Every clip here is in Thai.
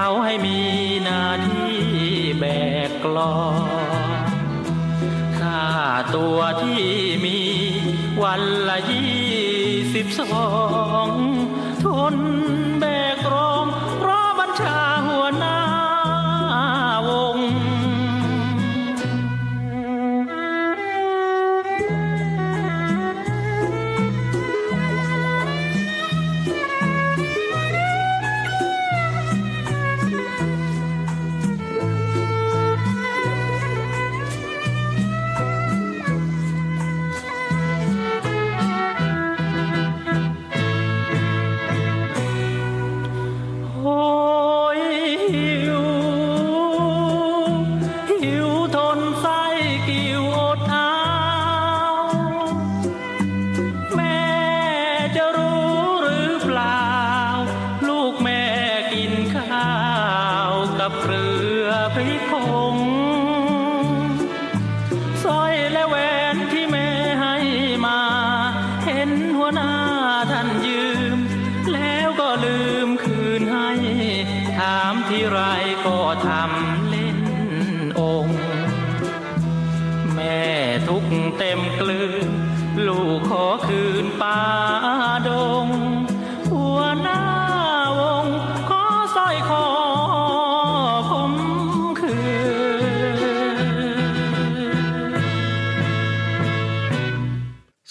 เขาให้มีหน้าที่แบกกลองค่าตัวที่มีวันละยี่สิบสองทนแบกรอ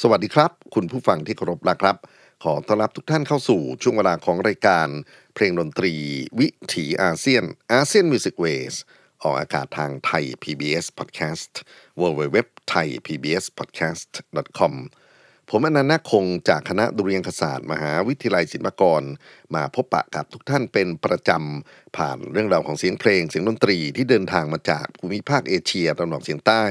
สวัสดีครับ คุณผู้ฟังที่เคารพนะครับ ขอต้อนรับทุกท่านเข้าสู่ช่วงเวลาของรายการ เพลงดนตรี วิถีอาเซียน ASEAN Music Ways ออกอากาศทางไทย PBS Podcast w w w t h a i PBS Podcast com ผมอนันต์คงจากคณะดุริยางคศาสตร์ มหาวิทยาลัยศิลปากร มาพบปะกับทุกท่านเป็นประจำ ผ่านเรื่องราวของเสียงเพลง เสียงดนตรีที่เดินทางมาจากภูมิภาคเอเชียตะวันออกเฉียงใต้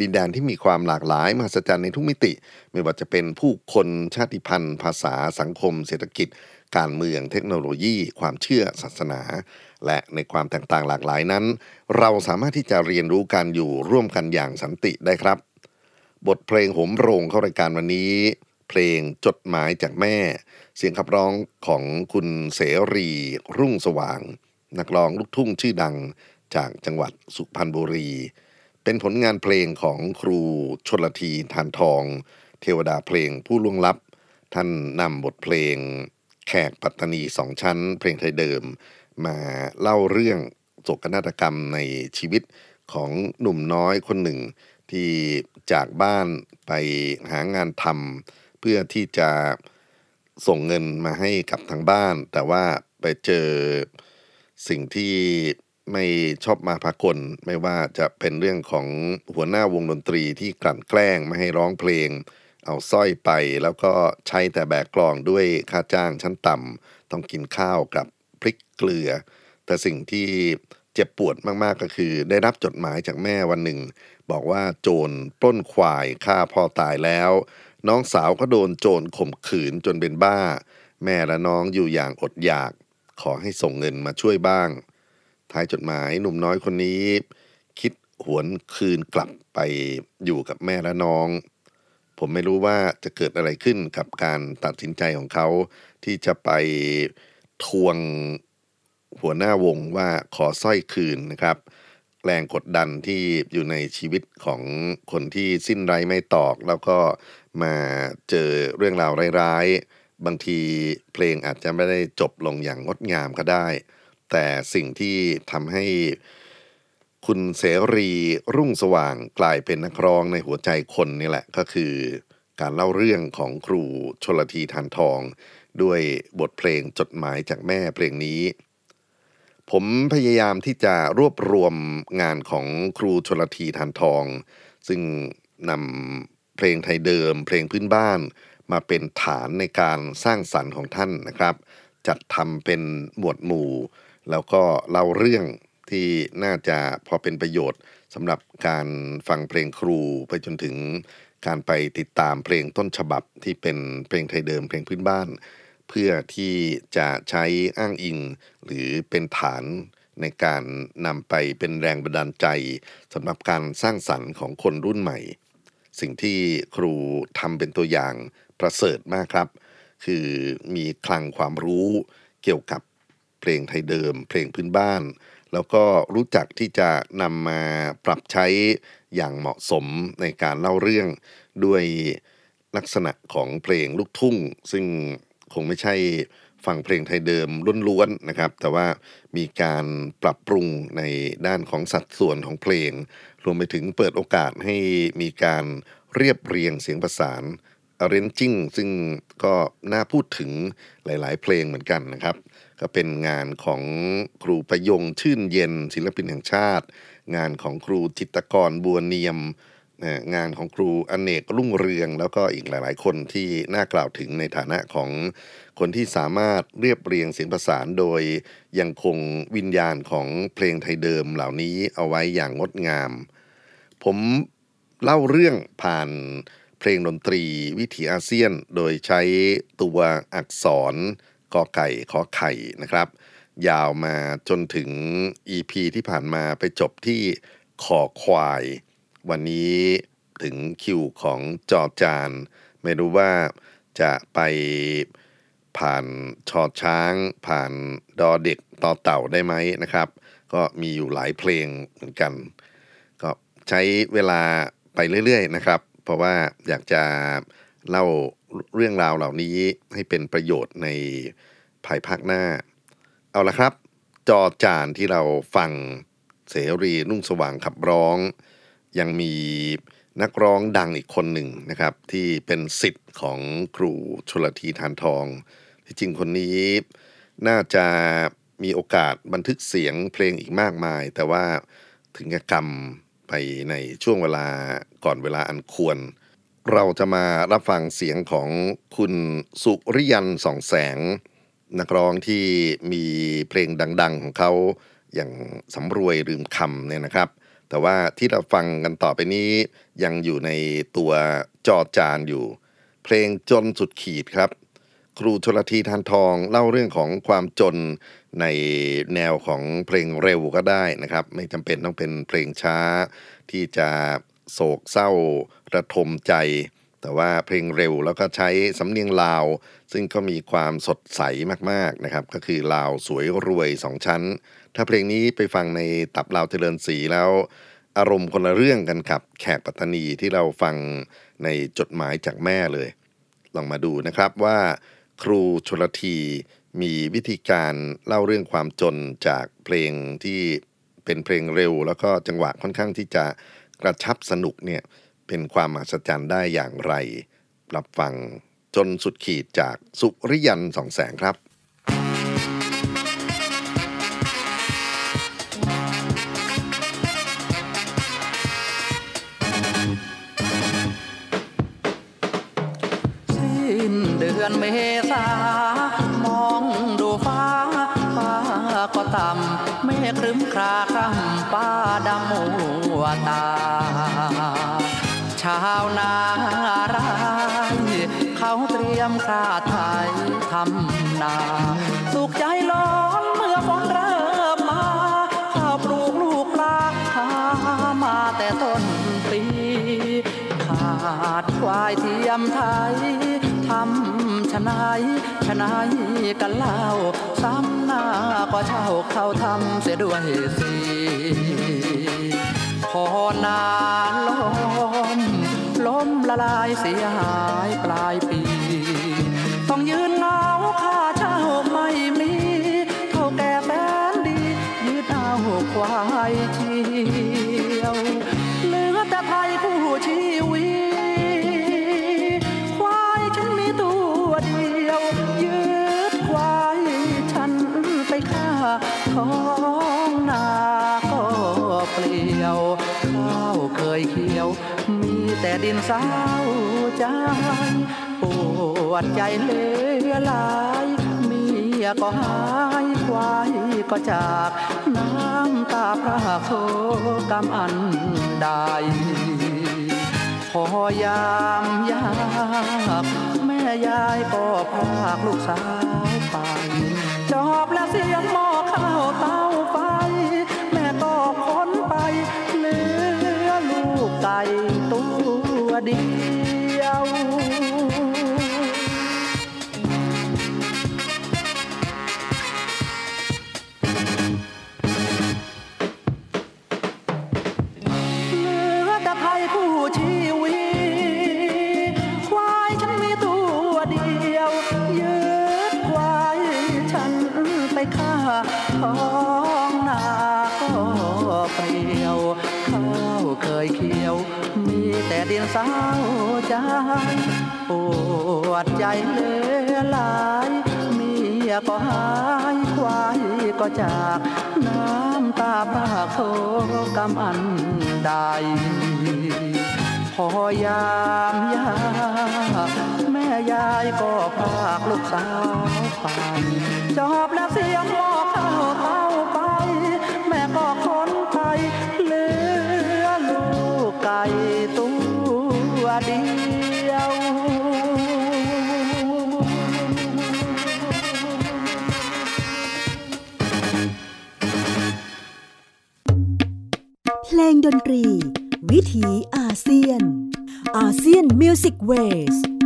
ดินแดนที่มีความหลากหลายมหัศจรรย์ในทุกมิติ ไม่ว่าจะเป็นผู้คนชาติพันธุ์ ภาษาสังคม เศรษฐกิจ การเมืองเทคโนโลยี ความเชื่อศาสนา และในความแตกต่างหลากหลายนั้น เราสามารถที่จะเรียนรู้การอยู่ร่วมกันอย่างสันติได้ครับ บทเพลงโหมโรงเข้ารายการวันนี้ เพลงจดหมายจากแม่ เสียงขับร้องของคุณเสรี รุ่งสว่าง นักร้องลูกทุ่งชื่อดังจากจังหวัดสุพรรณบุรี เป็นผลงานเพลงของครูชนลทีทานทอง เทวดาเพลงผู้ล่วงลับ ท่านนำบทเพลง แขกปัตตานีสองชั้น เพลงไทยเดิม มาเล่าเรื่องโศกนาฏกรรมในชีวิตของหนุ่มน้อยคนหนึ่งที่ จากบ้านไปหางานทำเพื่อที่จะส่งเงินมาให้กับทางบ้าน แต่ว่าไปเจอสิ่งที่ไม่ชอบมาพากลไม่ว่าจะเป็นเรื่องของหัวหน้าวงดนตรีที่กลั่นแกล้งไม่ให้ร้องเพลง เอาสร้อยไปแล้วก็ใช้แต่แบกกลองด้วยค่าจ้างชั้นต่ำต้องกินข้าวกับพริกเกลือ แต่สิ่งที่เจ็บปวดมากๆก็คือ ได้รับจดหมายจากแม่วันหนึ่ง บอกว่าโจรปล้นควายฆ่าพ่อตายแล้ว น้องสาวก็โดนโจรข่มขืนจนเป็นบ้า แม่และน้องอยู่อย่างอดอยาก ขอให้ส่งเงินมาช่วยบ้าง ท้ายจดหมายหนุ่มน้อยคนนี้ คิดหวนคืนกลับไปอยู่กับแม่และน้อง ผมไม่รู้ว่าจะเกิดอะไรขึ้นกับการตัดสินใจของเขา ที่จะไปทวงหัวหน้าวงว่าขอสร้อยคืนนะครับ แรงกดดันที่อยู่ในชีวิตของคนที่สิ้นไรไม่ตอก แล้วก็มาเจอเรื่องราวร้ายๆ บางทีเพลงอาจจะไม่ได้จบลงอย่างงดงามก็ได้ แต่สิ่งที่ทำให้คุณเสรีรุ่งสว่างกลายเป็นนักร้องในหัวใจคนนี่แหละก็คือการเล่าเรื่องของครูชลทีทานทอง ด้วยบทเพลงจดหมายจากแม่เพลงนี้ ผมพยายามที่จะรวบรวมงานของครูชนลทีทานทอง ซึ่งนำเพลงไทยเดิม เพลงพื้นบ้าน มาเป็นฐานในการสร้างสรรค์ของท่านนะครับ จัดทำเป็นหมวดหมู่ แล้วก็เล่าเรื่องที่น่าจะพอเป็นประโยชน์สำหรับการฟังเพลงครูไปจนถึงการไปติดตามเพลงต้นฉบับที่เป็นเพลงไทยเดิมเพลงพื้นบ้าน เพื่อที่จะใช้อ้างอิง หรือเป็นฐานในการนำไปเป็นแรงบันดาลใจสำหรับการสร้างสรรค์ของคนรุ่นใหม่ สิ่งที่ครูทำเป็นตัวอย่างประเสริฐมากครับ คือมีคลังความรู้เกี่ยวกับเพลงไทยเดิม เพลงพื้นบ้าน แล้วก็รู้จักที่จะนำมาปรับใช้อย่างเหมาะสมในการเล่าเรื่องด้วยลักษณะของเพลงลูกทุ่ง ซึ่ง คงไม่ใช่ฟังเพลงไทยเดิมล้วนๆนะครับ แต่ว่ามีการปรับปรุงในด้านของสัดส่วนของเพลง รวมไปถึงเปิดโอกาสให้มีการเรียบเรียงเสียงประสาน arranging ซึ่งก็น่าพูดถึงหลายๆ เพลงเหมือนกันนะครับ ก็เป็นงานของครูประยงชื่นเย็นศิลปินแห่งชาติ งานของครูจิตกรบัวเนียม งานของครูอเนกรุ่งเรือง แล้วก็อีกหลาย ๆ คนที่น่ากล่าวถึงในฐานะของคนที่สามารถเรียบเรียงเสียงประสานโดยยังคงวิญญาณของเพลงไทยเดิมเหล่านี้เอาไว้อย่างงดงาม ผมเล่าเรื่องผ่านเพลงดนตรีวิถีอาเซียน โดยใช้ตัวอักษรกอไก่ขอไข่นะครับ ยาวมาจนถึง EP ที่ผ่านมาไปจบที่ขอควาย วันนี้ถึงคิวของจอจาน ไม่รู้ว่าจะไปผ่านชอช้าง ผ่านดอเด็กต่อเต่าได้ไหมนะครับ ก็มีอยู่หลายเพลงเหมือนกัน ก็ใช้เวลาไปเรื่อยๆนะครับ เพราะว่าอยากจะเล่าเรื่องราวเหล่านี้ให้เป็นประโยชน์ในภายภาคหน้า เอาละครับ จอจานที่เราฟังเสรีนุ่งสว่างขับร้อง ยังมีนักร้องดังอีกคนหนึ่งนะครับ ที่เป็นสิทธิ์ของครูชลทีทานทอง ที่จริงคนนี้น่าจะมีโอกาสบันทึกเสียงเพลงอีกมากมาย แต่ว่าถึงกกรรมไปในช่วงเวลาก่อนเวลาอันควร เราจะมารับฟังเสียงของคุณสุริยันสองแสง นักร้องที่มีเพลงดัง ๆ ของเขาอย่างสำรวยลืมคำเนี่ยนะครับ แต่ว่าที่เราฟังกันต่อไปนี้ยังอยู่ในตัวจอจานอยู่ เพลงจนสุดขีดครับ ครูชลทีทานทองเล่าเรื่องของความจนในแนวของเพลงเร็วก็ได้นะครับ ไม่จำเป็นต้องเป็นเพลงช้า ที่จะโศกเศร้าระทมใจ แต่ว่าเพลงเร็วแล้วก็ใช้สำเนียงลาว ซึ่งก็มีความสดใสมากๆนะครับ ก็คือลาวสวยรวยสองชั้น ถ้าเพลงนี้ไปฟังในตับลาวเจริญศรีแล้ว อารมณ์คนละเรื่องกันกับแขกปัตตานีที่เราฟังในจดหมายจากแม่เลย ลองมาดูนะครับว่า ครูชลทีมีวิธีการเล่าเรื่องความจนจากเพลงที่เป็นเพลงเร็ว แล้วก็จังหวะค่อนข้างที่จะกระชับสนุกเนี่ยเป็นความมหัศจรรย์ได้อย่างไร รับฟังจนสุดขีดจากสุริยันสองแสงครับ อนเมษามองดูฟ้า ฟ้าก็ต่ำเมฆครึ้มคราคร่ำป้าดำมัวตา ชาวนาไรเขาเตรียมคราไทยทำนา สุขใจล้นเมื่อฝนเริ่มมาข้าวปลูกลูกปลาหามาแต่ต้นปีขาดควายเทียมไทยำชะนายชะนายกันเล่าซ้ำหน้าก็เช่าเขาทำเสียด้วยสิพอนาลมล้มละลายเสียหายปลายปี ต้องยืนงา สาวใจปวดใจเหลือหลายเมียก็หายควายก็จากน้ำตาพระโคกำอันใดพอยามยากแม่ยายก็พากลูกสาวไป จอบและเสียงหม้อข้าวเตา ตัว จากน้ำตาประโคกำอันใด พอยามยาแม่ยายก็พากลูกสาวไปจอบแล้วเสียงหม้อข้าวเต้า ยน ASEAN Music Ways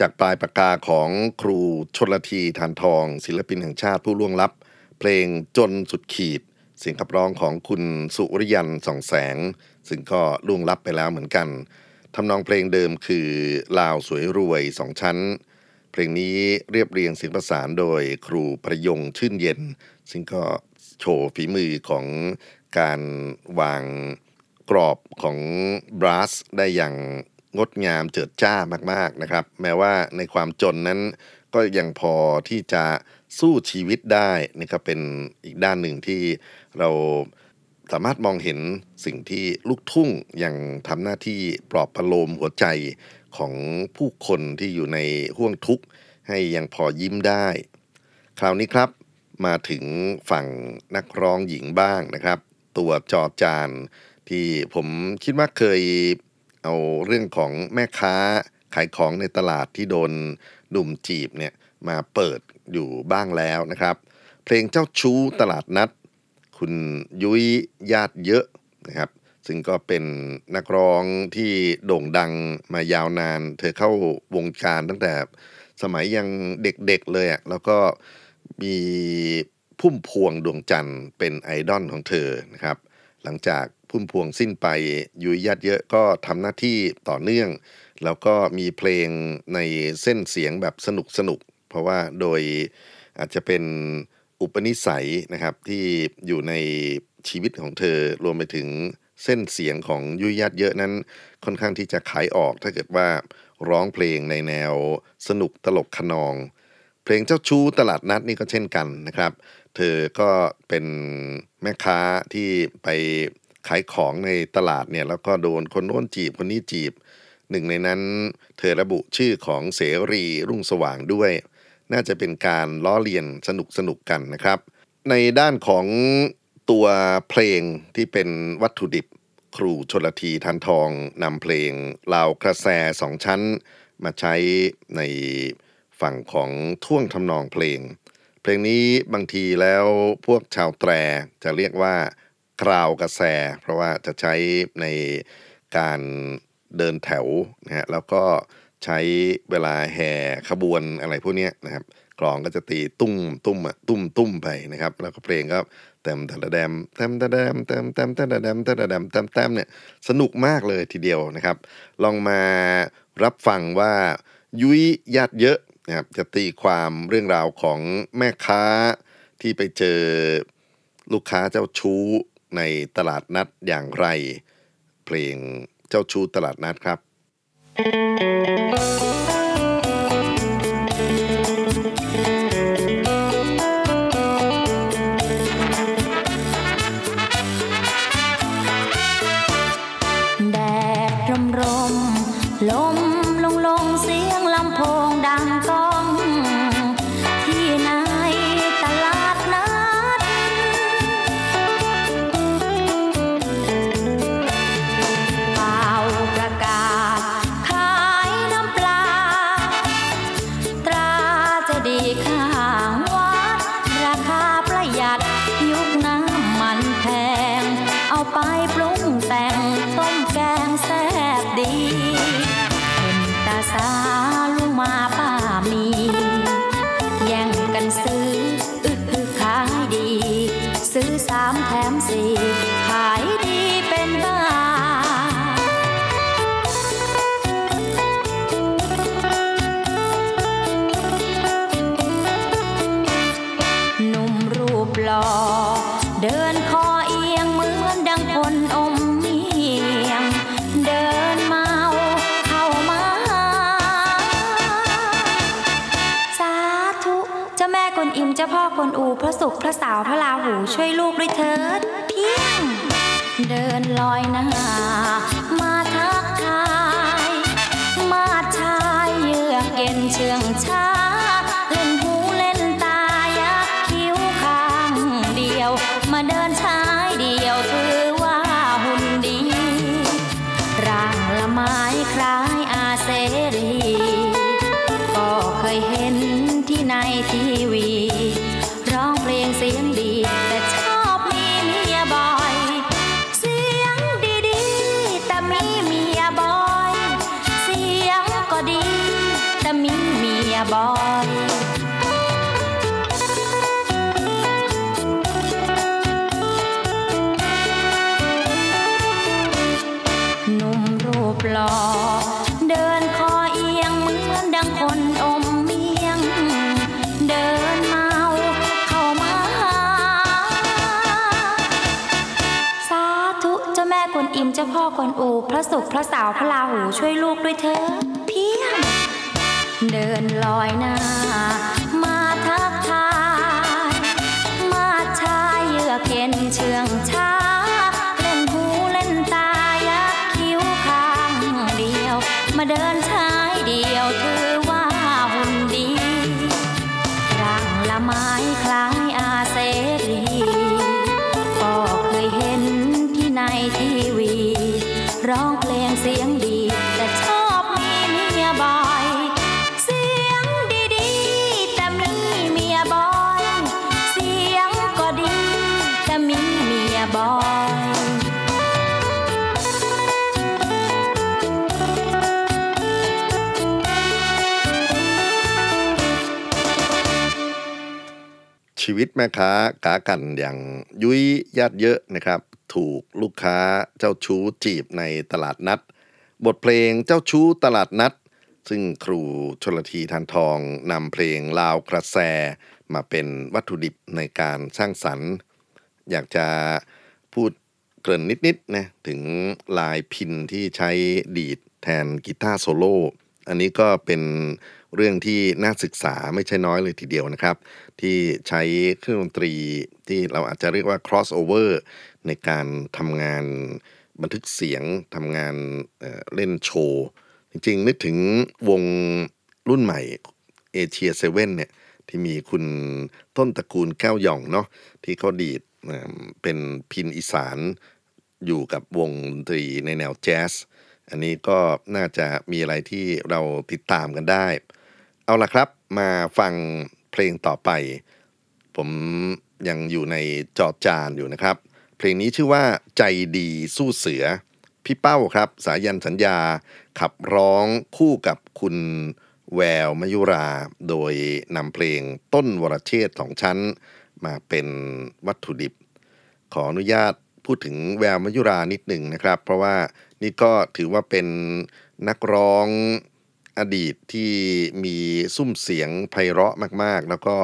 จากปลายปากกาของครูชลธี ธารทอง ศิลปินแห่งชาติผู้ล่วงลับ เพลงจนสุดขีด เสียงขับร้องของคุณสุริยันส่องแสง ซึ่งก็ล่วงลับไปแล้วเหมือนกันทำนองเพลงเดิมคือลาวสวยรวยสองชั้น เพลงนี้เรียบเรียงเสียงประสานโดยครูประยงค์ ชื่นเย็น ซึ่งก็โชว์ฝีมือของการวาง กรอบของบรัสได้อย่างงดงามเจิดจ้ามากๆนะครับ แม้ว่าในความจนนั้นก็ยังพอที่จะสู้ชีวิตได้นี่ก็เป็นอีกด้านหนึ่งที่เราสามารถมองเห็นสิ่งที่ลูกทุ่งยังทำหน้าที่ปลอบประโลมหัวใจของผู้คนที่อยู่ในห่วงทุกข์ให้ยังพอยิ้มได้ คราวนี้ครับมาถึงฝั่งนักร้องหญิงบ้างนะครับ ตัวจอจาน ที่ผมคิดว่าเคยเอาเรื่องของแม่ค้าขายของในตลาดที่โดนหนุ่มจีบเนี่ยมาเปิดอยู่บ้างแล้วนะครับ เพลงเจ้าชู้ตลาดนัด คุณยุ้ยญาติเยอะนะครับ ซึ่งก็เป็นนักร้องที่โด่งดังมายาวนาน เธอเข้าวงการตั้งแต่สมัยยังเด็กๆเลยอะ่ะแล้วก็มีพุ่มพวงดวงจันทร์เป็นไอดอลของเธอนะครับ หลังจาก พุ่มพวงสิ้นไปยุ้ยญาติเยอะก็ทำหน้าที่ต่อเนื่อง แล้วก็มีเพลงในเส้นเสียงแบบสนุกสนุก เพราะว่าโดยอาจจะเป็นอุปนิสัยนะครับที่อยู่ในชีวิตของเธอรวมไปถึงเส้นเสียงของยุ้ยญาติเยอะนั้น ค่อนข้างที่จะขายออกถ้าเกิดว่าร้องเพลงในแนวสนุกตลกขนอง เพลงเจ้าชู้ตลาดนัดนี่ก็เช่นกันนะครับ เธอก็เป็นแม่ค้าที่ไป ขายของในตลาดเนี่ยแล้วก็โดนคนโน้นจีบคนนี้จีบ หนึ่งในนั้นเธอระบุชื่อของเสรีรุ่งสว่างด้วย น่าจะเป็นการล้อเลียนสนุกสนุกกันนะครับ ในด้านของตัวเพลงที่เป็นวัตถุดิบ ครูชนลทีทันทองนำเพลงลาวกระแสสองชั้น มาใช้ในฝั่งของท่วงทำนองเพลง เพลงนี้บางทีแล้วพวกชาวแตรจะเรียกว่า กราวกระแส เพราะว่าจะใช้ในการเดินแถวนะฮะแล้วก็ใช้เวลาแห่ขบวนอะไรพวกนี้นะครับกลองก็จะตีตุ้มตุ้มอะตุ้มตุ้มไปนะครับ แล้วก็เพลงก็เต็มตะระแดมเต็มตะแดมเต็มเต็มตะระแดมตะระแดมเต็มเต็มเนี่ยสนุกมากเลยทีเดียวนะครับ ลองมารับฟังว่ายุ้ยญาติเยอะนะครับจะตีความเรื่องราวของแม่ค้าที่ไปเจอลูกค้าเจ้าชู้ ในตลาดนัดอย่างไร เพลงเจ้าชู้ตลาดนัดครับแศุกร์พระสาวพระลาหูช่วยลูกด้วยเถิดเพียง เดินลอยหน้า ศุกร์พระเสาวพระลาหูช่วยลูกด้วยเถอะเพียงเดินลอยหน้า วิตแม่ค้ากากันอย่างยุ้ยญาติเยอะนะครับ ถูกลูกค้าเจ้าชู้จีบในตลาดนัด บทเพลงเจ้าชู้ตลาดนัด ซึ่งครูชลทีทานทองนำเพลงลาวกระแสมาเป็นวัตถุดิบในการสร้างสรรค์ อยากจะพูดเกริ่นนิดๆนะถึงลายพินที่ใช้ดีดแทนกีตาร์โซโล่อันนี้ก็เป็น เรื่องที่น่าศึกษาไม่ใช่น้อยเลยทีเดียวนะครับ ที่ใช้เครื่องดนตรีที่เราอาจจะเรียกว่า crossover ในการทำงานบันทึกเสียงทำงานเเล่นโชว์ จริงๆ นึกถึงวงรุ่นใหม่เอเชียเซเว่นเนี่ยที่มีคุณต้นตระกูลแก้วหย่องเนาะที่เขาดีดเเป็นพินอีสานอยู่กับวงดนตรีในแนวแจ๊สอันนี้ก็น่าจะมีอะไรที่เราติดตามกันได้ เอาละครับ มาฟังเพลงต่อไป ผมยังอยู่ในจอจานอยู่นะครับ เพลงนี้ชื่อว่าใจดีสู้เสือ พี่เป้าครับ สายันสัญญาขับร้องคู่กับคุณแววมยุรา โดยนำเพลงต้นวรเชษฐ์สองชั้น มาเป็นวัตถุดิบ ขออนุญาตพูดถึงแววมยุรานิดหนึ่งนะครับ เพราะว่านี่ก็ถือว่าเป็นนักร้อง อดีตที่มีสุ้มเสียงไพเราะมากๆ แล้วก็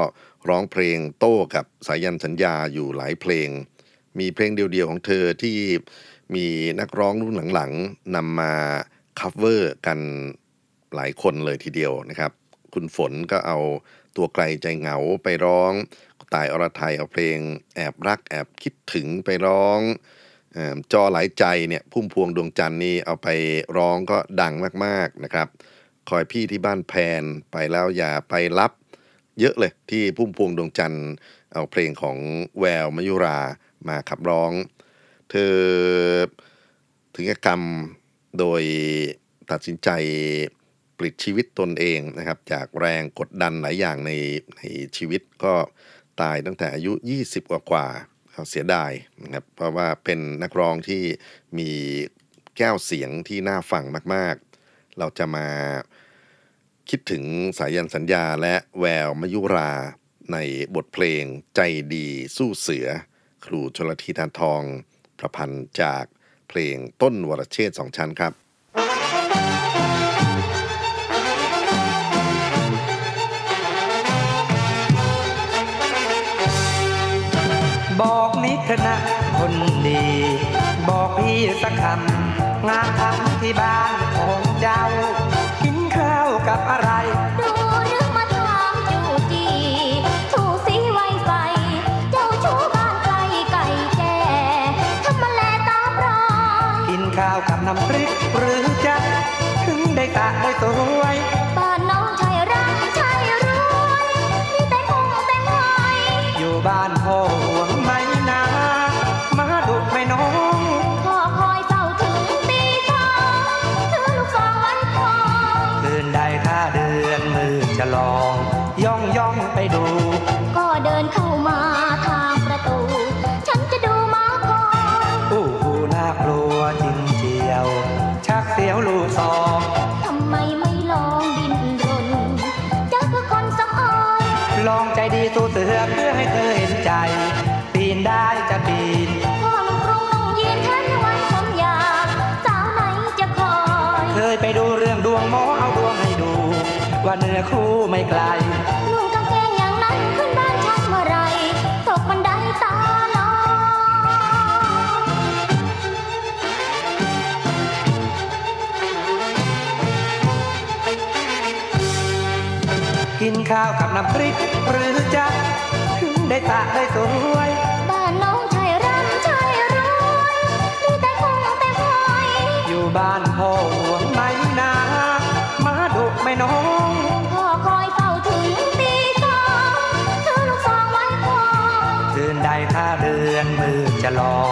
ร้องเพลงโต้กับสายัณห์ สัญญาอยู่หลายเพลง มีเพลงเดียวๆของเธอที่มีนักร้องรุ่นหลังๆนำมา cover กันหลายคนเลยทีเดียวนะครับ คุณฝนก็เอาตัวไกลใจเหงาไปร้อง ตายอรไทยเอาเพลงแอบรักแอบคิดถึงไปร้องจอหลายใจเนี่ยพุ่มพวงดวงจันทร์นี่เอาไปร้องก็ดังมากๆนะครับ คอยพี่ที่บ้านแพนไปแล้วอย่าไปรับ เยอะเลยที่พุ่มพวงดวงจันทร์เอาเพลงของแววมยุรามาขับร้อง เธอถึงกรรมโดยตัดสินใจปลิดชีวิตตนเองนะครับ จากแรงกดดันหลายอย่างในในชีวิตก็ตายตั้งแต่อายุ 20 กว่ากว่าเขาเสียดายนะครับเพราะว่าเป็นนักร้องที่มีแก้วเสียงที่น่าฟังมาก ๆ เราจะมา คิดถึงสายันสัญญาและแววมยุราในบทเพลงใจดีสู้เสือ ครูชลทีทานทอง ประพันธ์จากเพลงต้นวรเชษฐ์สองชั้นครับบอกนิดเถอะนะคนดี บอกพี่สักคำงานทำที่บ้าน ข้ ข้าวกับน้ำพริกหรือจะถึงได้ตาได้สวย บ้านน้องชายร่ำชายรวยมีแต่คงแต่พลอยอยู่บ้านพ่อห่วงไหมนามาดุไหม่น้อง พ่อคอยเฝ้าถึงตีสองถือลูกซองไว้คอยคืนใดข้าเดือนมือจะลองย่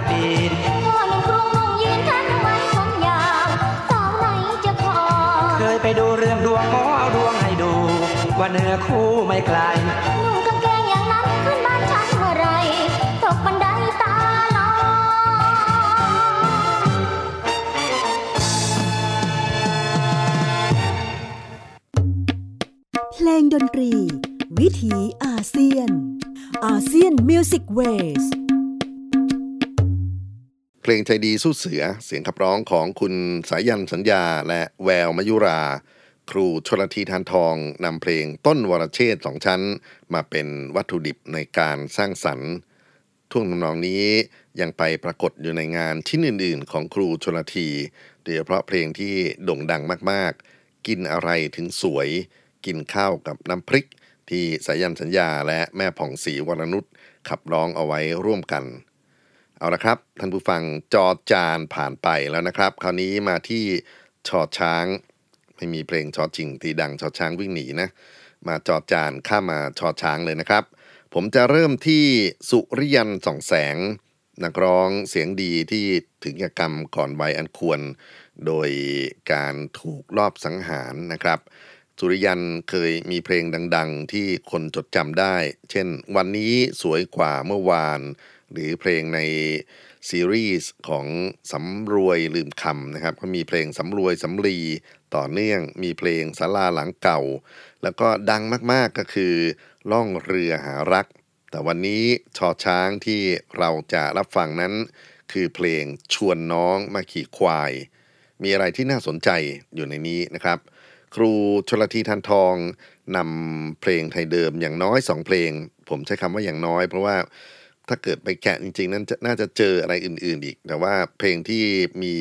นได้จะปีนพ่อนุ่งกรุงนุ่งยีนแทนไว้ผมยาวสาวไหนจะคอยเคยไปดูเรื่องดวงหมอเอาดวงให้ดู ว่าเนื้อคู่ไม่ไกลนุ่งกางเกงอย่างนั้นขึ้นบ้านฉันเมื่อไรตกบันไดตาลอยเพลงดนตรี วิถีอาเซียนอาเซียนมิวสิกเวสเพ ลงใจดีสู้เสือเสียงขับร้องของคุณสายันสัญญา และแววมยุรา ครูชลทีทานทองนำเพลงต้นวรเชษสองชั้น มาเป็นวัตถุดิบในการสร้างสรรค์ท่วงทำนองนี้ยังไปปรากฏอยู่ในงานชิ้นอื่น ๆ ของครูชลทีโดยเฉพาะเพลงที่โด่งดังมากๆ กินอะไรถึงสวย กินข้าวกับน้ำพริก ที่สายันสัญญาและแม่ผ่องศรีวรนุชขับร้องเอาไว้ร่วมกัน เอาละครับท่านผู้ฟังจอจานผ่านไปแล้วนะครับ คราวนี้มาที่ชอช้าง ไม่มีเพลงชอจริงที่ดังชอช้างวิ่งหนีนะมาจอจานข้ามาชอช้างเลยนะครับ ผมจะเริ่มที่สุริยันส่องแสง นักร้องเสียงดีที่ถึงกกรรมก่อนวัยอันควร โดยการถูกลอบสังหารนะครับ สุริยันเคยมีเพลงดัง ๆ ที่คนจดจำได้ เช่น วันนี้สวยกว่าเมื่อวาน หรือเพลงในซีรีส์ของสำรวยลืมคำนะครับ ก็มีเพลงสำรวยสำลีต่อเนื่อง มีเพลงสาราหลังเก่า แล้วก็ดังมากๆก็คือ ล่องเรือหารัก แต่วันนี้ชอช้างที่เราจะรับฟังนั้น คือเพลงชวนน้องมาขี่ควาย มีอะไรที่น่าสนใจอยู่ในนี้นะครับครูชลทีทันทองนำเพลงไทยเดิมอย่างน้อยสองเพลง ผมใช้คำว่าอย่างน้อยเพราะว่า ถ้าเกิดไปแกะจริงๆนั้นน่าจะเจออะไรอื่น ๆ อีก แต่ว่าเพลงที่มี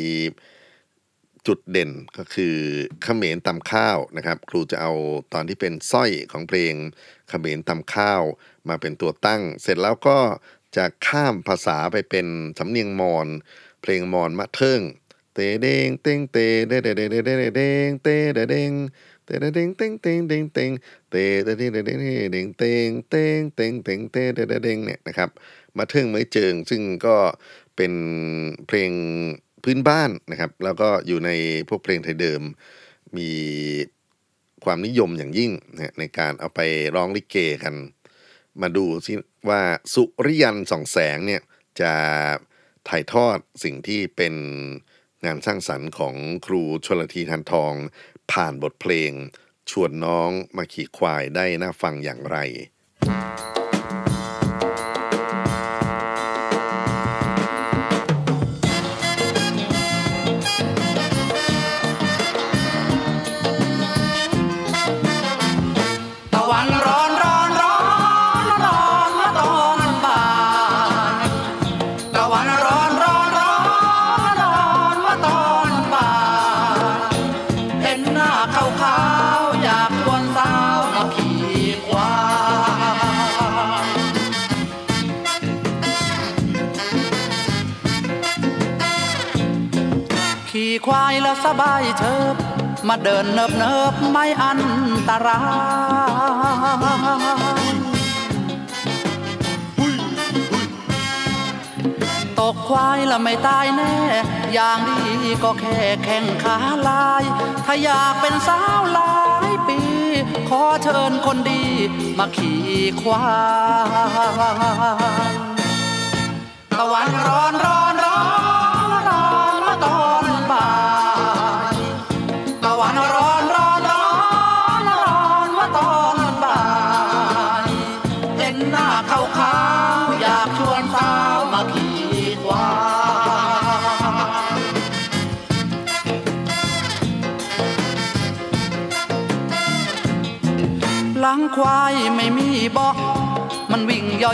จุดเด่นก็คือเขมรตำข้าวนะครับ ครูจะเอาตอนที่เป็นสร้อยของเพลงเขมรตำข้าวมาเป็นตัวตั้ง เสร็จแล้วก็จะข้ามภาษาไปเป็นสำเนียงมอญเพลงมอญมะเทิงเตเด้งเต้งเตเดเดเดเดเดเดเด้งเตเดเด้ง เตเดเด้งเต้งเต้งเด้งเต้งเตเดเดเดเดเด้งเต้งเต้งเต้งเต้งเตเดเดเด้งเนี่ยนะครับมาเทิงไม้เจิง ซึ่งก็เป็นเพลงพื้นบ้านนะครับ แล้วก็อยู่ในพวกเพลงไทยเดิม มีความนิยมอย่างยิ่งนะในการเอาไปร้องลิเกกัน มาดูซิว่าสุริยันส่องแสงเนี่ยจะถ่ายทอดสิ่งที่เป็นงานสร้างสรรค์ของครูชลทีทันทอง ผ่านบทเพลง ชวนน้องมาขี่ควายได้น่าฟังอย่างไร ควายแล้วสบายเชิบมาเดินเนิบเนิบไม่อันตรายตกควายละไม่ตายแน่ อย่างดีก็แค่แข่งขาลาย ถ้าอยากเป็นสาวหลายปี ขอเชิญคนดีมาขี่ควาย ตะวันร้อนร้อน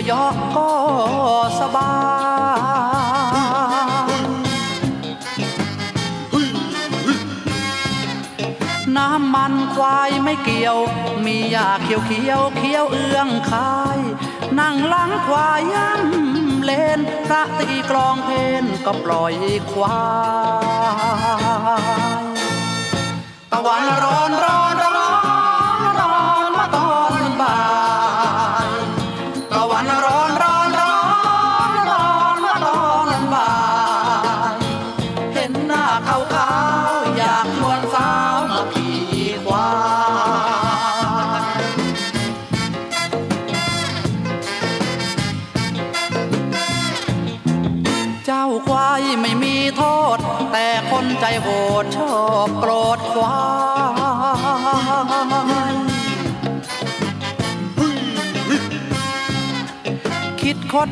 ย่อๆก็สบายน้ำมันควายไม่เกี่ยว มีหญ้าเขียวเขียวเขียวเอื้องคาย นั่งหลังควายย่ำเลนพระตีกลองเพนก็ปล่อยควายตะวันร้อนร้อน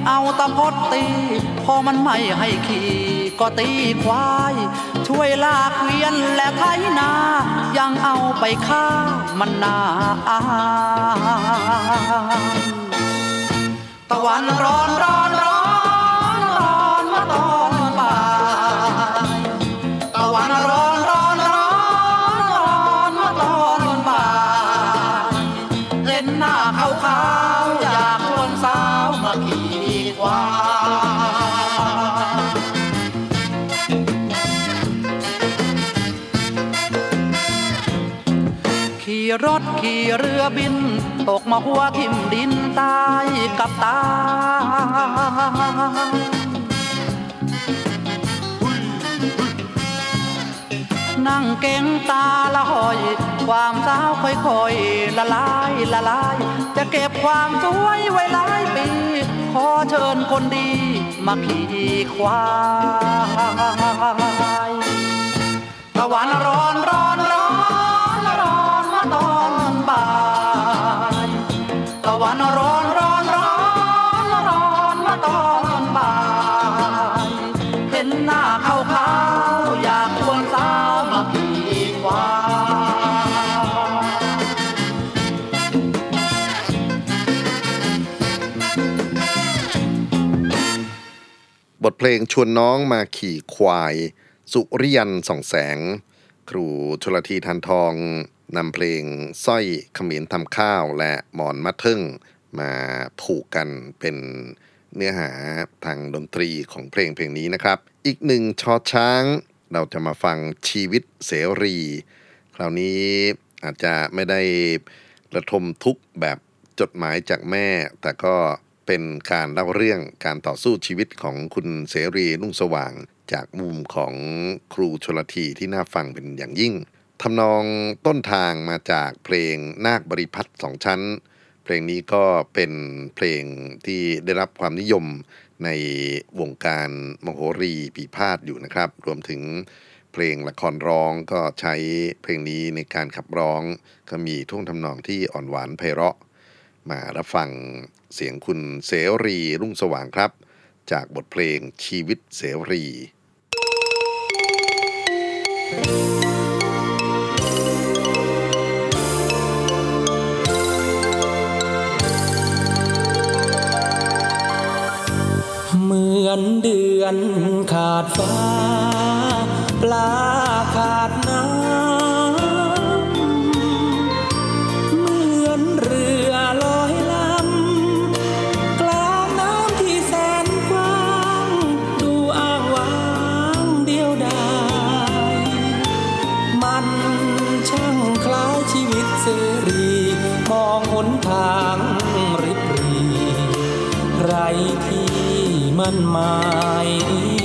เอาตะพดตี พอมันไม่ให้ขี่ ก็ตีควาย ช่วยลากเวียนและไถนา ยังเอาไปฆ่ามันนาอาตะวันร้อนร้อน รถขี่เรือบิน ตกมาหัวทิ่มดินตายกับตา นั่งเก่งตาละหอย ความสาวค่อยๆละลายละลาย จะเก็บความสวยไว้หลายปี ขอเชิญคนดีมาขี่ควายตะวันร้อนร้อนร้อน เพลงชวนน้องมาขี่ควาย สุริยันส่องแสง ครูชลทีทันทองนำเพลงสร้อยเขมิ้นทำข้าวและหมอนมัดทึ่งมาผูกกันเป็นเนื้อหาทางดนตรีของเพลงเพลงนี้นะครับ อีกหนึ่งชอช้าง เราจะมาฟังชีวิตเสรี คราวนี้อาจจะไม่ได้ระทมทุกข์แบบจดหมายจากแม่ แต่ก็ เป็นการเล่าเรื่องการต่อสู้ชีวิตของคุณเสรีนุ่งสว่าง จากมุมของครูชลทีที่น่าฟังเป็นอย่างยิ่งทำนองต้นทางมาจากเพลงนาคบริพัตรสองชั้น เพลงนี้ก็เป็นเพลงที่ได้รับความนิยมในวงการมโหรีปีพาดอยู่นะครับ รวมถึงเพลงละครร้องก็ใช้เพลงนี้ในการขับร้อง ก็มีท่วงทำนองที่อ่อนหวานไพเราะ มารับฟัง เสียงคุณเสรีรุ่งสว่างครับ จากบทเพลงชีวิตเสรีเหมือนเดือนขาดฟ้า ปลาขาดน้ำ เสรีมองหนทางริบหรีไรที่มันหมาย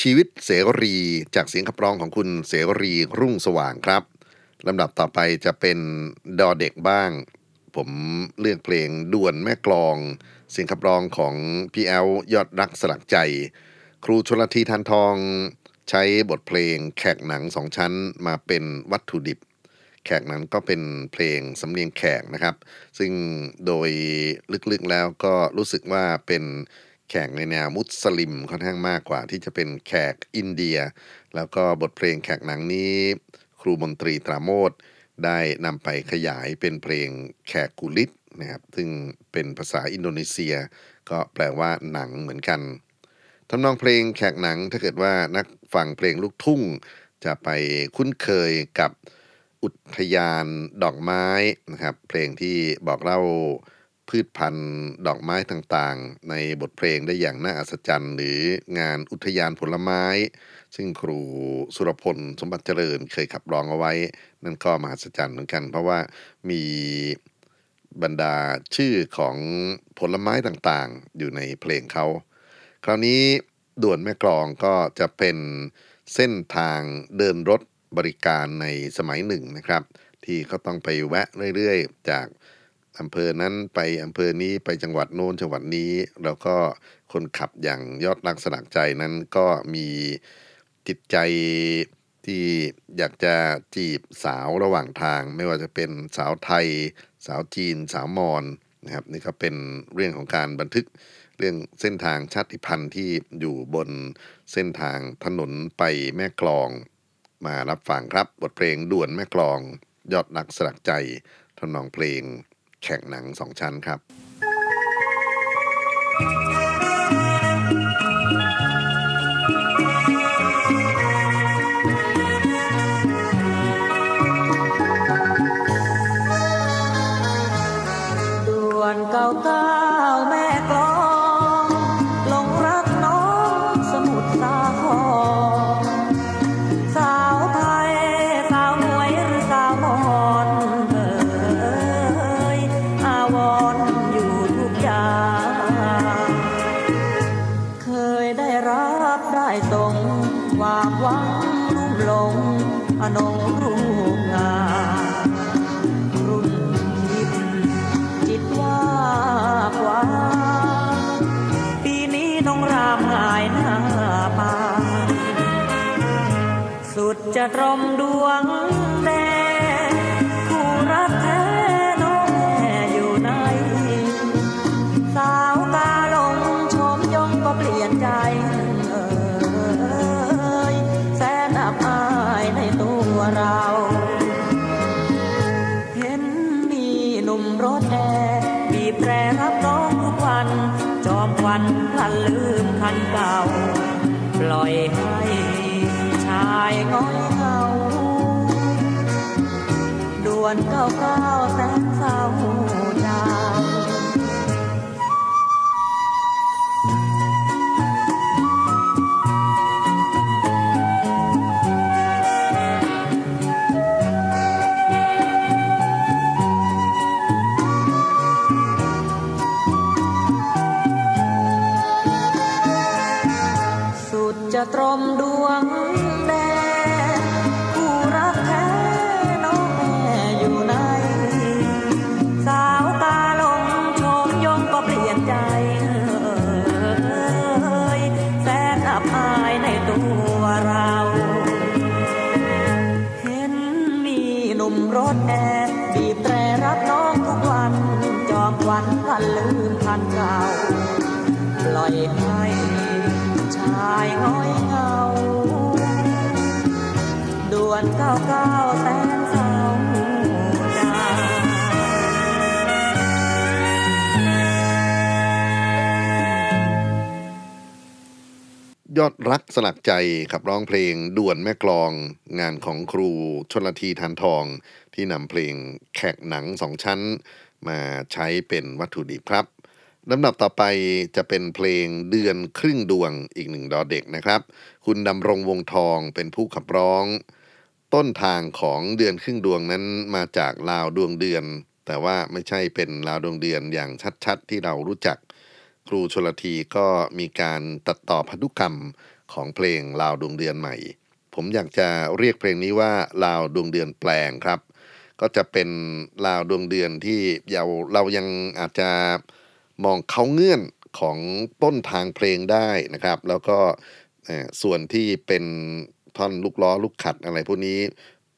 ชีวิตเสรีจากเสียงขับร้องของคุณเสรีรุ่งสว่างครับลำดับต่อไปจะเป็นดอเด็กบ้าง ผมเลือกเพลงด่วนแม่กลอง เสียงขับร้องของพี่แอลยอดรักสลักใจ ครูชนลทีทานทอง ใช้บทเพลงแขกหนังสองชั้นมาเป็นวัตถุดิบ แขกนั้นก็เป็นเพลงสำเนียงแขกนะครับ ซึ่งโดยลึกๆแล้วก็รู้สึกว่าเป็น แขกในแนวมุสลิมค่อนข้างมากกว่า ที่จะเป็นแขกอินเดีย แล้วก็บทเพลงแขกหนังนี้ ครูมนตรีตราโมดได้นำไปขยายเป็นเพลงแขกกุลิตนะครับซึ่งเป็นภาษาอินโดนีเซีย ก็แปลว่าหนังเหมือนกันทำนองเพลงแขกหนังถ้าเกิดว่านักฟังเพลงลูกทุ่ง จะไปคุ้นเคยกับอุทยานดอกไม้นะครับเพลงที่บอกเล่า พืชพันธุ์ดอกไม้ต่างๆ ในบทเพลงได้อย่างน่าอัศจรรย์ หรืองานอุทยานผลไม้ ซึ่งครูสุรพลสมบัติเจริญเคยขับร้องเอาไว้ นั่นก็มหัศจรรย์เหมือนกัน เพราะว่ามีบรรดาชื่อของผลไม้ต่างๆ อยู่ในเพลงเขา คราวนี้ด่วนแม่กลองก็จะเป็นเส้นทางเดินรถบริการในสมัยหนึ่งนะครับ ที่เขาต้องไปแวะเรื่อยๆ จาก อำเภอนั้นไปอำเภอนี้ไปจังหวัดโน้นจังหวัดนี้ แล้วก็คนขับอย่างยอดรักสลักใจนั้นก็มีจิตใจที่อยากจะจีบสาวระหว่างทาง ไม่ว่าจะเป็นสาวไทย สาวจีน สาวมอญนะครับนี่ก็เป็นเรื่องของการบันทึกเรื่องเส้นทางชาติพันธุ์ที่อยู่บนเส้นทางถนนไปแม่กลอง มารับฟังครับบทเพลงด่วนแม่กลอง ยอดนักสลักใจทำนองเพลง แข่งหนังสองชั้นครับดวนเก่าตา ด่ว รถแอร์บีบแตรรับน้องทุกวัน จอมวันพันลืมพันเก่า ปล่อยให้ชายง้อยเงา ด่วนเก้าเก้าแส ยอดรักสลักใจขับร้องเพลงด่วนแม่กลองงานของครูชนละทีทานทอง ที่นำเพลงแขกหนังสองชั้น มาใช้เป็นวัตถุดิบครับลำดับต่อไปจะเป็นเพลงเดือนครึ่งดวงอีกหนึ่งดอเด็กนะครับ คุณดำรงวงทองเป็นผู้ขับร้อง ต้นทางของเดือนครึ่งดวงนั้นมาจากลาวดวงเดือน แต่ว่าไม่ใช่เป็นลาวดวงเดือนอย่างชัดๆ ที่เรารู้จัก ครูชลทีก็มีการตัดต่อพันธุกรรมของเพลงลาวดวงเดือนใหม่ ผมอยากจะเรียกเพลงนี้ว่าลาวดวงเดือนแปลงครับ ก็จะเป็นลาวดวงเดือนที่เราเรายังอาจจะมองเขาเงื่อนของต้นทางเพลงได้นะครับ แล้วก็ส่วนที่เป็นท่อนลูกล้อลูกขัดอะไรพวกนี้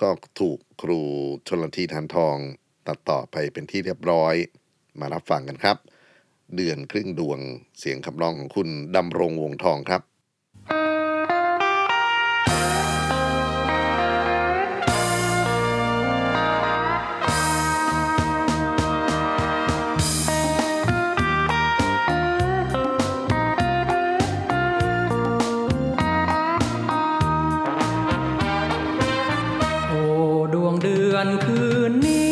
ก็ถูกครูชนลทีทานทองตัดต่อไปเป็นที่เรียบร้อยมารับฟังกันครับ เดือนครึ่งดวงเสียงขับร้องของคุณดำรงวงทองครับโอ้ดวงเดือนคืนนี้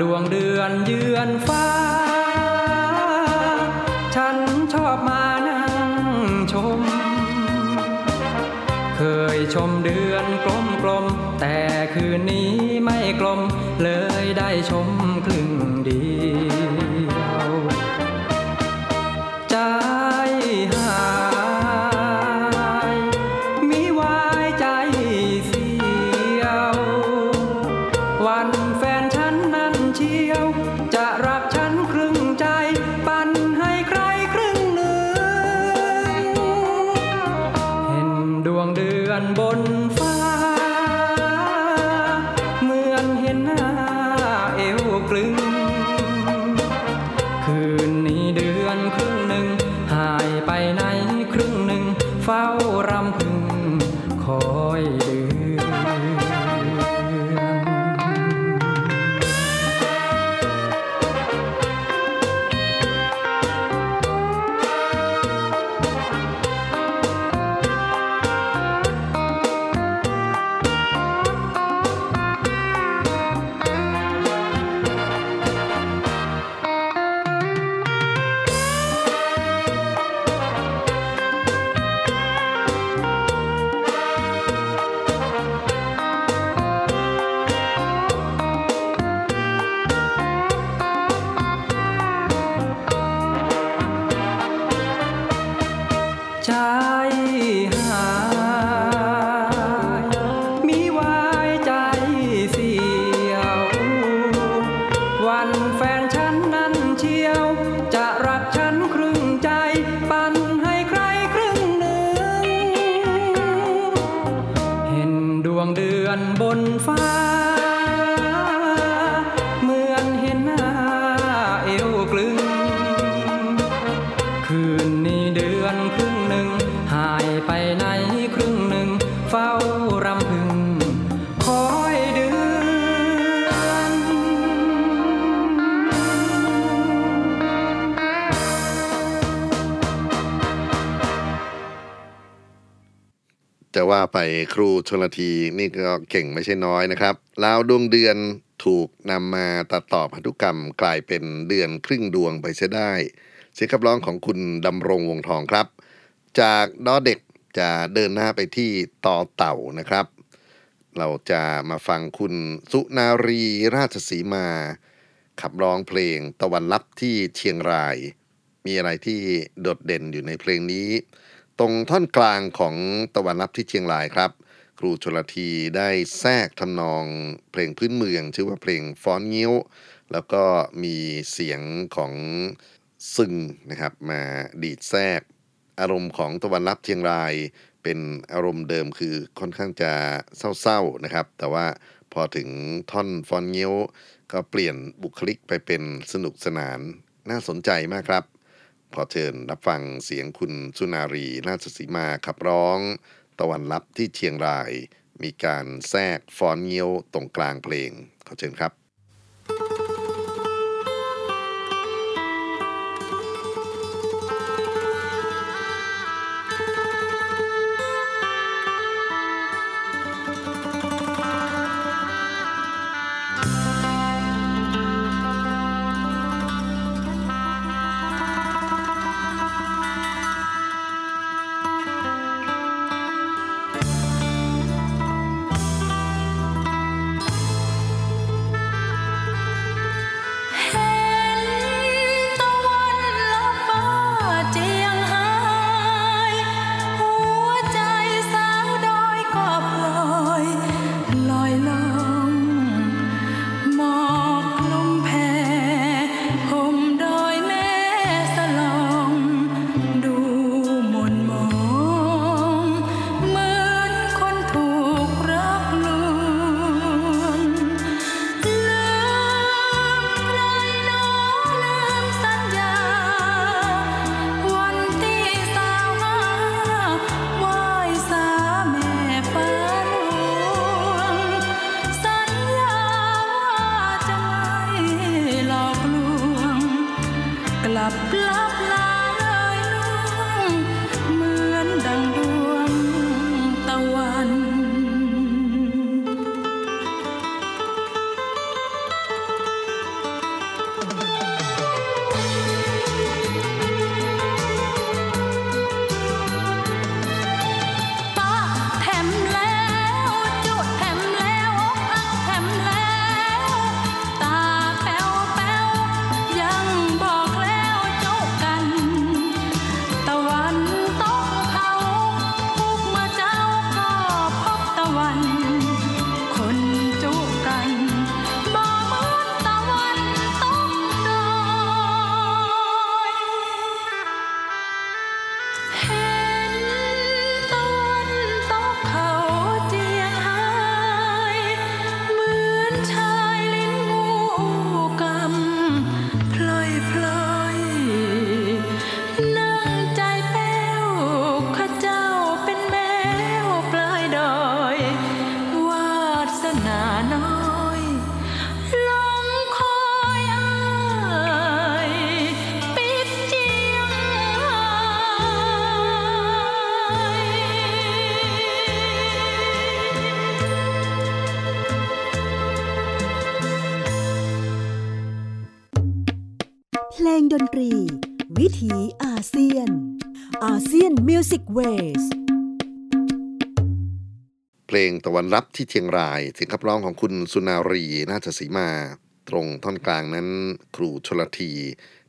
ดวงเดือนเยือนฟ้า ฉันชอบมานั่งชม เคยชมเดือนกลมกลม แต่คืนนี้ไม่กลม เลยได้ชมครึ่งเดียว จะว่าไปครูชนละทีนี่ก็เก่งไม่ใช่น้อยนะครับลาวดวงเดือนถูกนำมาตัดต่อพันธุกรรมกลายเป็นเดือนครึ่งดวงไปเสียได้ เสียงขับร้องของคุณดำรงวงทองครับ จากดอเด็กจะเดินหน้าไปที่ต่อเต่านะครับ เราจะมาฟังคุณสุนารีราชสีมา ขับร้องเพลงตะวันลับที่เชียงราย มีอะไรที่โดดเด่นอยู่ในเพลงนี้ ตรงท่อนกลางของตะวันรับที่เชียงรายครับ ครูชลทีได้แทรกทำนองเพลงพื้นเมือง ชื่อว่าเพลงฟ้อนงิ้ว แล้วก็มีเสียงของซึงนะครับมาดีดแทรก อารมณ์ของตะวันรับเชียงราย เป็นอารมณ์เดิมคือค่อนข้างจะเศร้าๆนะครับ แต่ว่าพอถึงท่อนฟอนเงิ้ยวก็เปลี่ยนบุคลิกไปเป็นสนุกสนานน่าสนใจมากครับ ขอเชิญรับฟังเสียงคุณสุนารีราชสีมาขับร้อง ตะวันลับที่เชียงราย มีการแทรกฟอนเงี้ยวตรงกลางเพลง ขอเชิญครับ ตะวันลับที่เชียงรายเสียงขับร้องของคุณสุนารี ราชสีมา ตรงท่อนกลางนั้น ครูชลธี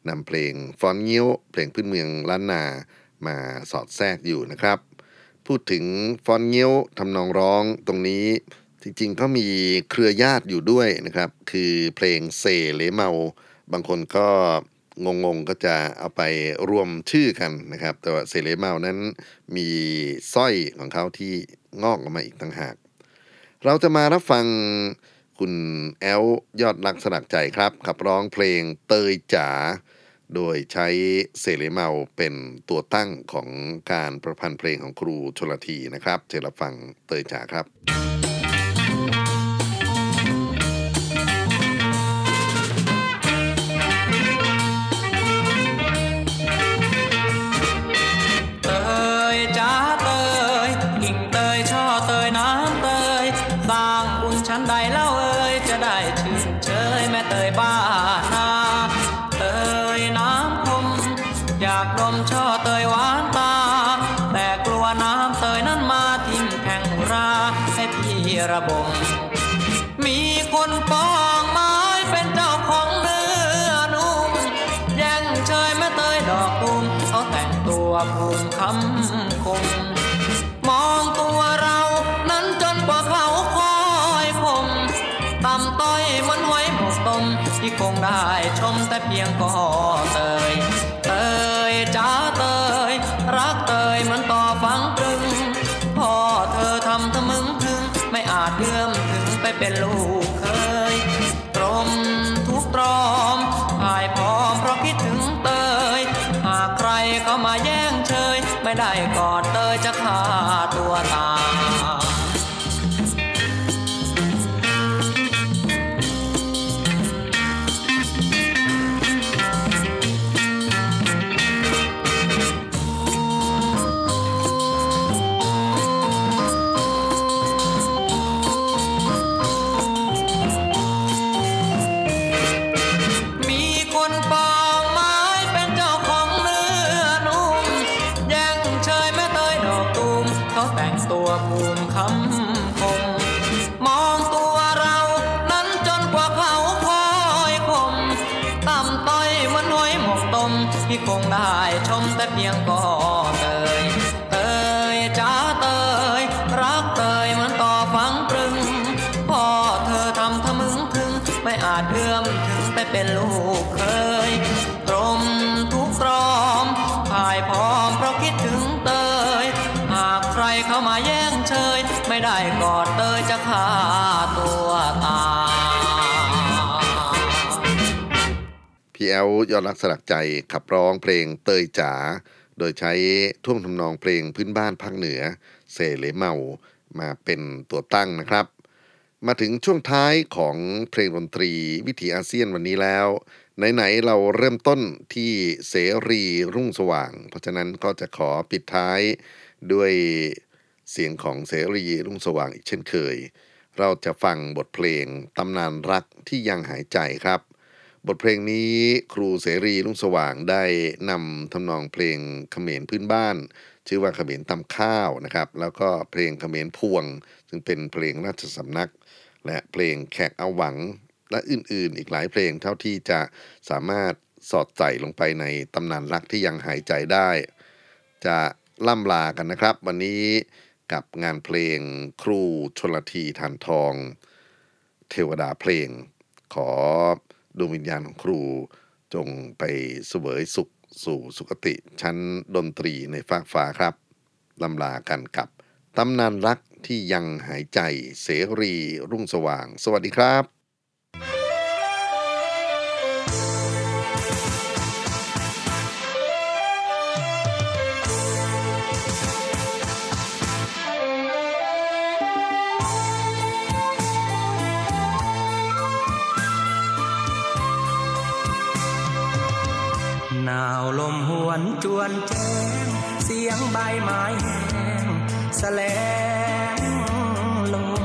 นำเพลงฟ้อนเงี้ยว เพลงพื้นเมืองล้านนามาสอดแทรกอยู่นะครับ พูดถึงฟ้อนเงี้ยวทำนองร้องตรงนี้จริงๆก็มีเครือญาติอยู่ด้วยนะครับ คือเพลงเซเลเมา บางคนก็งงๆก็จะเอาไปรวมชื่อกันนะครับ แต่ว่าเซเลเมานั้นมีสร้อยของเขาที่งอกออกมาอีกต่างหาก เราจะมารับฟังคุณแอลยอดรักสนักใจครับ ขับร้องเพลงเตยจ๋าโดยใช้เซเลเมาเป็นตัวตั้งของการประพันธ์เพลงของครูชลทีนะครับเชิญรับฟังเตยจ๋าครับ แอลยอดรักสลักใจขับร้องเพลงเตยจ๋า โดยใช้ท่วงทำนองเพลงพื้นบ้านภาคเหนือเซเลเมามาเป็นตัวตั้งนะครับ มาถึงช่วงท้ายของเพลงดนตรีวิถีอาเซียนวันนี้แล้ว ไหนๆเราเริ่มต้นที่เสรีรุ่งสว่าง เพราะฉะนั้นก็จะขอปิดท้ายด้วยเสียงของเสรีรุ่งสว่างอีกเช่นเคย เราจะฟังบทเพลงตำนานรักที่ยังหายใจครับ บทเพลงนี้ครูเสรีรุ่งสว่างได้นำทำนองเพลงเขมรพื้นบ้าน ชื่อว่าเขมรตำข้าวนะครับ แล้วก็เพลงเขมรพวง ซึ่งเป็นเพลงราชสำนัก และเพลงแขกเอาหวัง และอื่นๆ อีกหลายเพลงเท่าที่จะสามารถสอดใส่ลงไปในตำนานรักที่ยังหายใจได้ จะล่ำลากันนะครับ วันนี้กับงานเพลงครูชลทีทานทอง เทวดาเพลงขอ ดวงวิญญาณของครูจงไปเสวยสุขสู่สุคติชั้นดนตรีในฟากฟ้าครับลำลากันกับตำนานรักที่ยังหายใจเสรีรุ่งสว่าง สวัสดีครับ ลมหวนจวนแจ้ง เสียงใบไม้แห้งแสลงลม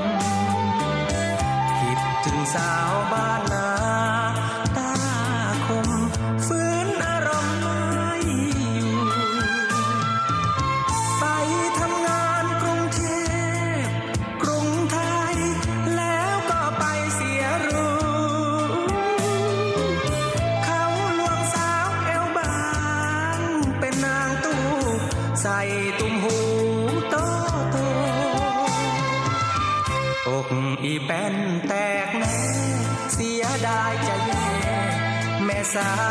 คิดถึงสาว แ